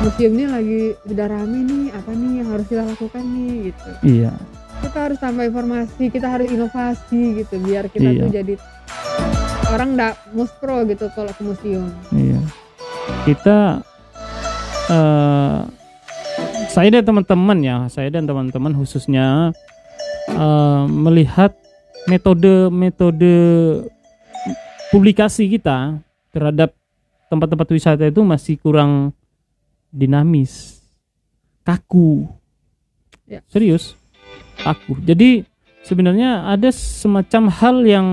museum ini lagi udah rame nih apa nih yang harus kita lakukan nih gitu Iya. kita harus tambah informasi kita harus inovasi gitu biar kita Iya. tuh jadi orang ndak muspro gitu kalau ke museum Iya. Kita eh saya dan teman-teman ya, saya dan teman-teman khususnya eh, melihat metode-metode publikasi kita terhadap tempat-tempat wisata itu masih kurang dinamis, kaku. Ya. Serius, kaku. Jadi sebenarnya ada semacam hal yang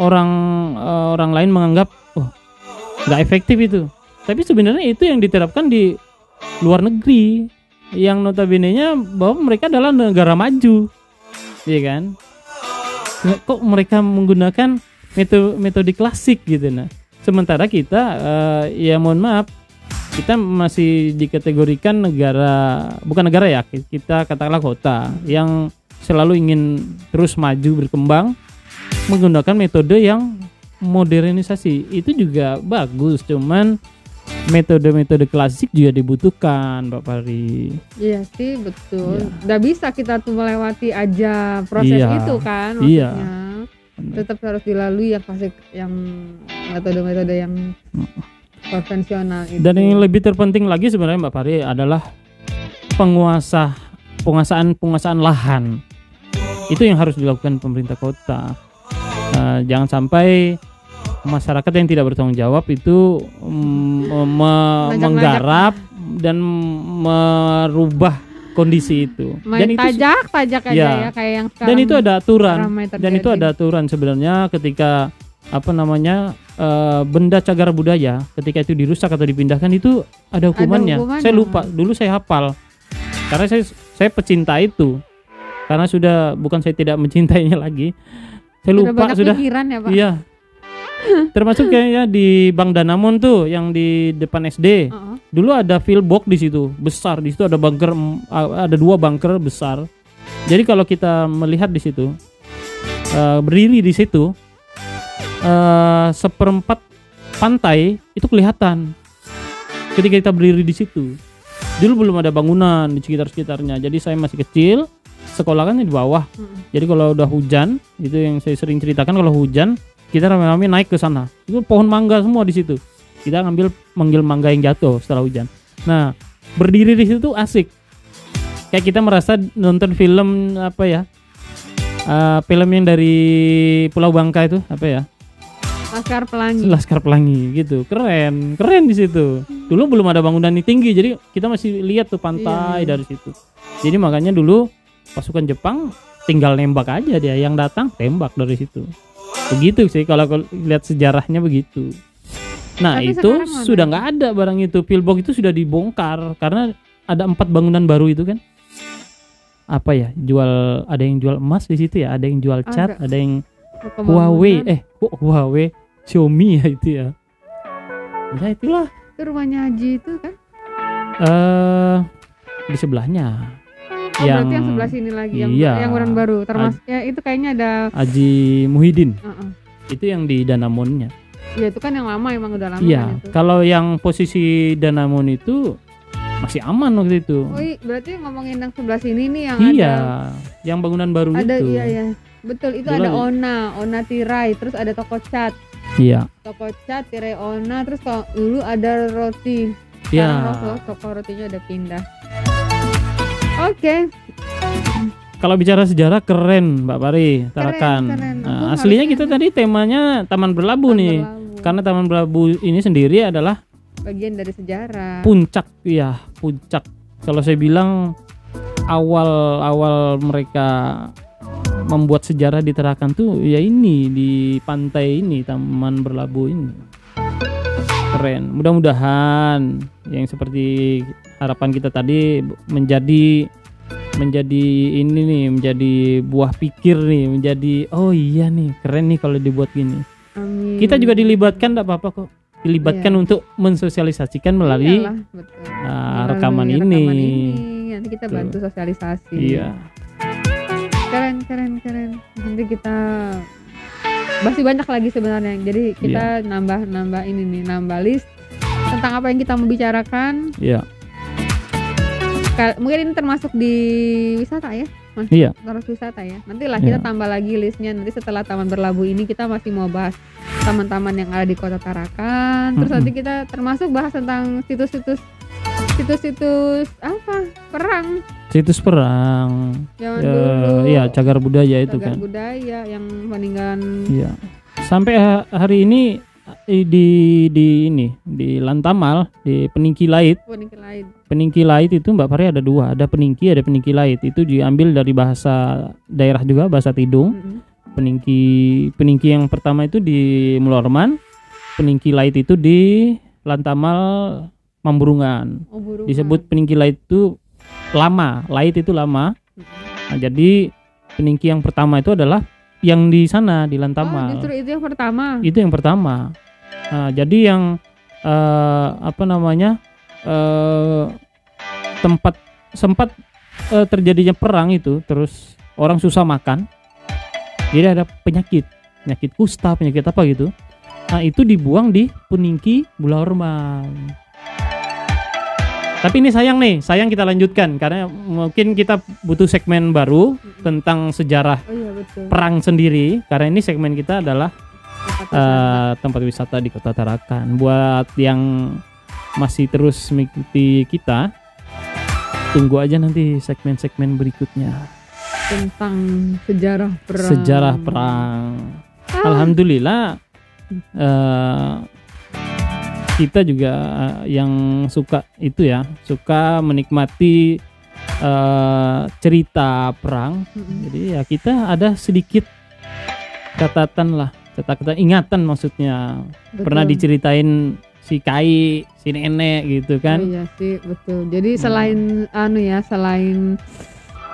orang eh, orang lain menganggap oh nggak efektif itu tapi sebenarnya itu yang diterapkan di luar negeri yang notabene-nya bahwa mereka adalah negara maju iya kan kok mereka menggunakan metode metode klasik gitu nah sementara kita eh, ya mohon maaf kita masih dikategorikan negara bukan negara ya kita katakanlah kota yang selalu ingin terus maju berkembang menggunakan metode yang modernisasi itu juga bagus cuman metode-metode klasik juga dibutuhkan Pak Pari iya sih betul Iya. nggak bisa kita tuh melewati aja proses Iya. itu kan Iya. maksudnya tetap harus dilalui yang klasik yang metode-metode yang konvensional itu. Dan yang lebih terpenting lagi sebenarnya Mbak Pari adalah penguasa penguasaan penguasaan lahan. Itu yang harus dilakukan pemerintah kota. Eh, jangan sampai masyarakat yang tidak bertanggung jawab itu mm, me- Ngajak-ngajak. menggarap dan merubah kondisi itu. Main dan itu tajak aja Ya. ya kayak yang sekarang dan itu ada aturan. dan itu ada aturan sebenarnya ketika apa namanya eh, benda cagar budaya ketika itu dirusak atau dipindahkan itu ada hukumannya. hukumannya. Saya lupa dulu saya hafal karena saya saya pecinta itu karena sudah bukan saya tidak [LAUGHS] mencintainya lagi. Saya Sudah lupa sudah. pikiran ya pak Iya. Termasuk [LAUGHS] kayaknya di Bank Danamon tuh yang di depan SD. Heeh. Dulu ada field box di situ, besar. Di situ ada bunker ada dua bunker besar. Jadi kalau kita melihat di situ eh, berdiri di situ eh, seperempat pantai itu kelihatan ketika kita berdiri di situ. Dulu belum ada bangunan di sekitar-sekitarnya. Jadi saya masih kecil, sekolah kan di bawah. Jadi kalau udah hujan, itu yang saya sering ceritakan kalau hujan kita rame-rame naik ke sana. Itu pohon mangga semua di situ. Kita ngambil manggil mangga yang jatuh setelah hujan. Nah, berdiri di situ asik. Kayak kita merasa nonton film apa ya? Eh, film yang dari Pulau Bangka itu apa ya? Laskar Pelangi Laskar Pelangi gitu. Keren, keren di situ. Dulu belum ada bangunan yang tinggi, jadi kita masih lihat tuh pantai Iya. dari situ. Jadi makanya dulu pasukan Jepang tinggal nembak aja dia, yang datang tembak dari situ. Begitu sih kalau lihat sejarahnya begitu. Nah Tapi itu sudah nggak ada barang itu, pillbox itu sudah dibongkar karena ada empat bangunan baru itu kan. Apa ya? Jual ada yang jual emas di situ ya, ada yang jual cat, Ada. ada yang. Huawei eh Huawei Xiaomi ya itu ya? Ya itulah. Itu rumahnya Haji itu kan? Eh di sebelahnya. Oh berarti yang sebelah sini lagi yang Iya. yang orang baru. Termasuk ya itu kayaknya ada Haji Muhyiddin. Heeh. itu yang di Danamonnya. Ya itu kan yang lama emang udah lama iya. kan kalau yang posisi Danamon itu masih aman waktu itu. Oh iya, berarti ngomongin yang sebelah sini nih yang iya ada yang bangunan baru ada itu. iya ya betul itu ada ada- Ona Ona Tirai terus ada toko cat iya toko cat Tirai Ona terus kalau dulu ada roti iya toko, rotinya udah pindah oke kalau bicara sejarah keren Mbak Pari Tarakan. keren. Nah, aslinya kita tadi temanya Taman Berlabuh nih. Berlabuh. Karena Taman Berlabuh ini sendiri adalah bagian dari sejarah. puncak ya, puncak. Kalau saya bilang awal-awal mereka membuat sejarah di Tarakan tuh ya ini di pantai ini Taman Berlabuh ini. Keren. Mudah-mudahan yang seperti harapan kita tadi menjadi menjadi ini nih, menjadi buah pikir nih, menjadi oh iya nih, keren nih kalau dibuat gini. Amin. Kita juga dilibatkan enggak apa-apa kok. Dilibatkan untuk mensosialisasikan melalui Iyalah, betul. ah, Melalui rekaman, ini. rekaman ini. Nanti kita Betul. bantu sosialisasi. Iya. Keren, keren. Nanti kita masih banyak lagi sebenarnya. Jadi kita Iya. nambah nambah ini nih, nambah list tentang apa yang kita mau bicarakan. Iya. Ka- Mungkin ini termasuk di wisata ya, Mas. Iya. Termasuk wisata ya. Nantilah kita Iya. tambah lagi listnya. Nanti setelah Taman Berlabuh ini kita masih mau bahas taman-taman yang ada di Kota Tarakan. Terus Mm-mm. nanti kita termasuk bahas tentang situs-situs situs-situs apa perang Situs perang. Ya, dulu. iya, cagar budaya itu cagar kan. budaya yang peninggalan Iya. Sampai ha- hari ini di di ini di Lantamal di Peningki Lait peninggalan lain. Peningki Lait itu Mbak Pari ada dua, ada peningki, ada peningki lait. Itu diambil dari bahasa daerah juga, bahasa Tidung. Mm-mm. Peningki peningki yang pertama itu di Mulorman, peningki lait itu di Lantamal Mamburungan. Oh, burungan. Disebut peningki lait itu lama, lait itu lama. Mm-mm. Nah, jadi peningki yang pertama itu adalah yang di sana di Oh, Lantamal. justru itu yang pertama. itu yang pertama. Nah, jadi yang eh, apa namanya eh, tempat sempat eh, terjadinya perang itu, terus orang susah makan, jadi ada penyakit, penyakit kusta, penyakit apa gitu. Nah itu dibuang di Puningki Bulaurman. Tapi ini sayang nih, sayang kita lanjutkan karena mungkin kita butuh segmen baru tentang sejarah Oh iya betul. perang sendiri. Karena ini segmen kita adalah Tempat wisata. eh, tempat wisata di Kota Tarakan. Buat yang masih terus mengikuti kita, tunggu aja nanti segmen-segmen berikutnya. tentang sejarah perang. Sejarah perang. Ah. Alhamdulillah eh, kita juga eh, yang suka itu ya, suka menikmati eh, cerita perang. Jadi ya kita ada sedikit catatan lah, catatan ingatan maksudnya. Pernah Betul. diceritain si Kai, si nenek gitu Oh kan. iya sih betul. Jadi selain anu ya, selain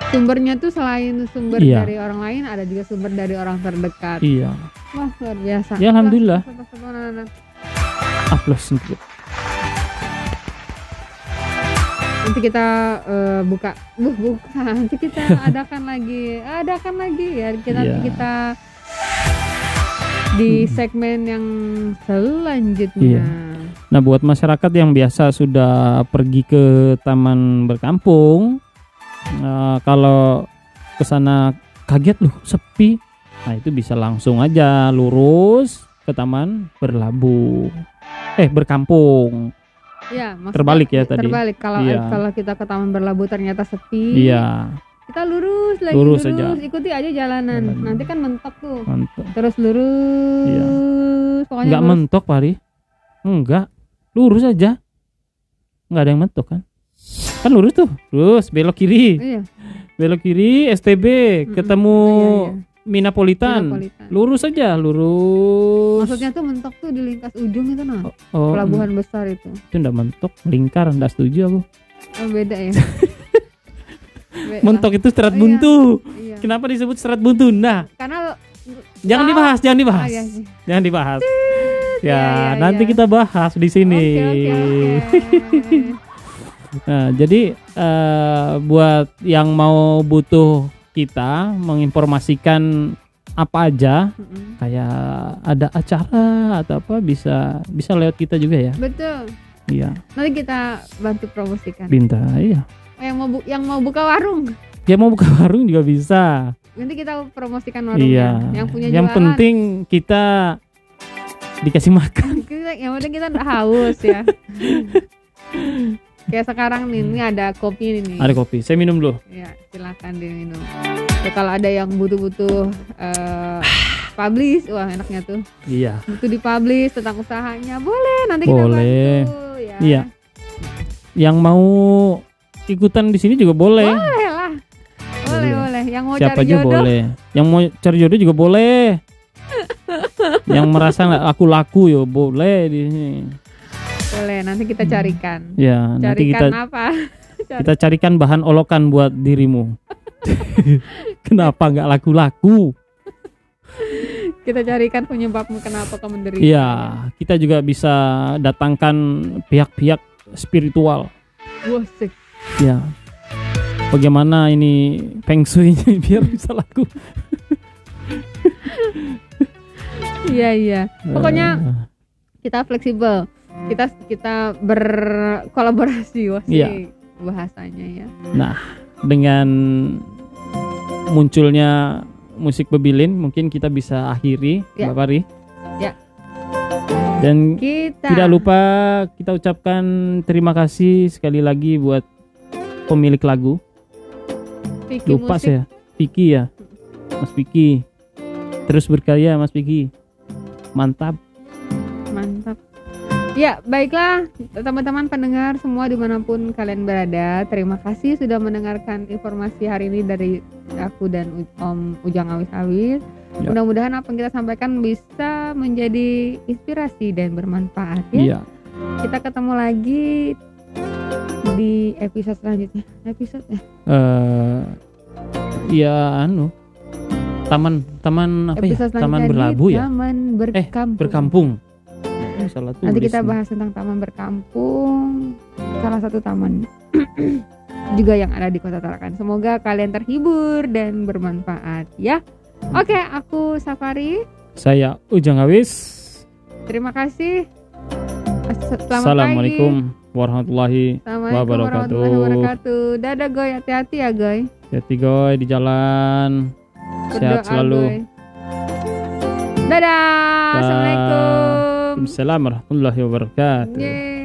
sumbernya tuh selain sumber Iya. dari orang lain, ada juga sumber dari orang terdekat. Iya. Wah luar biasa. Ya, alhamdulillah. Aplaus untuk Nanti kita eh, buka, buh buka. [LAUGHS] Nanti kita adakan lagi, adakan lagi ya. Kita Iya. kita di Hmm. segmen yang selanjutnya. Iya. Nah, buat masyarakat yang biasa sudah pergi ke taman berkampung, eh, kalau ke sana kaget loh, sepi. Nah, itu bisa langsung aja lurus ke taman berlabuh. Eh, berkampung. Ya, Terbalik ya tadi. Terbalik kalau Iya. kalau kita ke taman berlabuh ternyata sepi. Iya, Kita lurus lagi Lurus lurus, aja. ikuti aja jalanan. Jalanan. Nanti kan mentok tuh. mantap. Terus lurus. Iya. Pokoknya Enggak lurus. mentok, Pari. Enggak. Lurus aja. Enggak ada yang mentok kan? Kan lurus tuh. Lurus belok kiri. Iya. Belok kiri STB ketemu Iya, iya. Minapolitan. Metropolitan. Lurus aja, lurus. Maksudnya tuh mentok tuh di lintas ujung itu nah. oh, Pelabuhan besar itu. itu enggak mentok, lingkar, enggak setuju aku. Oh, beda ya. [LAUGHS] Mentok itu serat Oh, iya. buntu. Iya. Kenapa disebut serat buntu? Nah, Karena jangan Ah. dibahas, jangan dibahas. Ah, iya. Jangan dibahas. ya, iya, iya, nanti iya. kita bahas di sini. Oke, oke, oke. [LAUGHS] Nah, jadi eh, buat yang mau butuh kita menginformasikan apa aja Mm-mm. kayak ada acara atau apa bisa bisa lewat kita juga ya. Betul. Iya, Nanti kita bantu promosikan. Binta. Iya. Yang mau bu- yang mau buka warung. Dia mau buka warung juga bisa. Nanti kita promosikan warungnya. Iya. Yang punya Yang jualan. penting kita dikasih makan. Yang penting kita haus ya. [LAUGHS] Kayak sekarang nih, ini ada kopi ini. Ada kopi. Saya minum dulu. Ya, silakan diminum. Ya, kalau ada yang butuh-butuh eh, publish, wah enaknya tuh. Iya. Butuh dipublish tentang usahanya, boleh nanti kita Boleh. bantu. Ya. Iya. Yang mau ikutan di sini juga boleh. Boleh lah. Boleh, Iya. boleh. Yang mau Siapa cari aja jodoh, boleh. Yang mau cari jodoh juga boleh. [LAUGHS] yang merasa nggak laku-laku yo boleh di sini. Boleh. Nanti kita carikan. Ya, nanti Carikan kita apa? [LAUGHS] kita carikan bahan olokan buat dirimu. [LAUGHS] Kenapa nggak laku-laku? Kita carikan penyebabmu kenapa kamu menderita. Iya, kita juga bisa datangkan pihak-pihak spiritual. Wah, sik. Ya. Bagaimana ini feng shui-nya [LAUGHS] biar bisa laku? Iya, iya. Pokoknya Eh, kita fleksibel. Kita kita berkolaborasi wah sih Iya. bahasanya ya. dengan munculnya musik bebilin mungkin kita bisa akhiri Ya. Mbak Pari. Ya. Dan Kita tidak lupa kita ucapkan terima kasih sekali lagi buat pemilik lagu. Vicky lupa Musik. saya. Piki ya. Mas Piki. Terus berkarya Mas Piki. Mantap. Mantap. Ya, baiklah teman-teman pendengar semua di mana pun kalian berada. Terima kasih sudah mendengarkan informasi hari ini dari aku dan Om Ujang Awis Awis. Ya. Mudah-mudahan apa yang kita sampaikan bisa menjadi inspirasi dan bermanfaat ya. Iya. Kita ketemu lagi di episode selanjutnya. Episode ya. Eh ya anu. Taman taman apa Episode ya? Taman berlabu ya? Taman berkampung. Berkampung. Salah tulis Nanti kita nih. bahas tentang taman berkampung, salah satu taman [CLEARS THROAT] juga yang ada di Kota Tarakan. Semoga kalian terhibur dan bermanfaat ya. Oke, aku Safari. Saya Ujang Awis. Terima kasih. As- Selamat Assalamualaikum pagi. warahmatullahi Assalamualaikum wabarakatuh. warahmatullahi wabarakatuh. Dadah goy, hati-hati ya goy. Hati goy di jalan. Berdoa, Sehat selalu. Goy. Dadah. Assalamualaikum. Assalamualaikum warahmatullahi wabarakatuh. Yeay.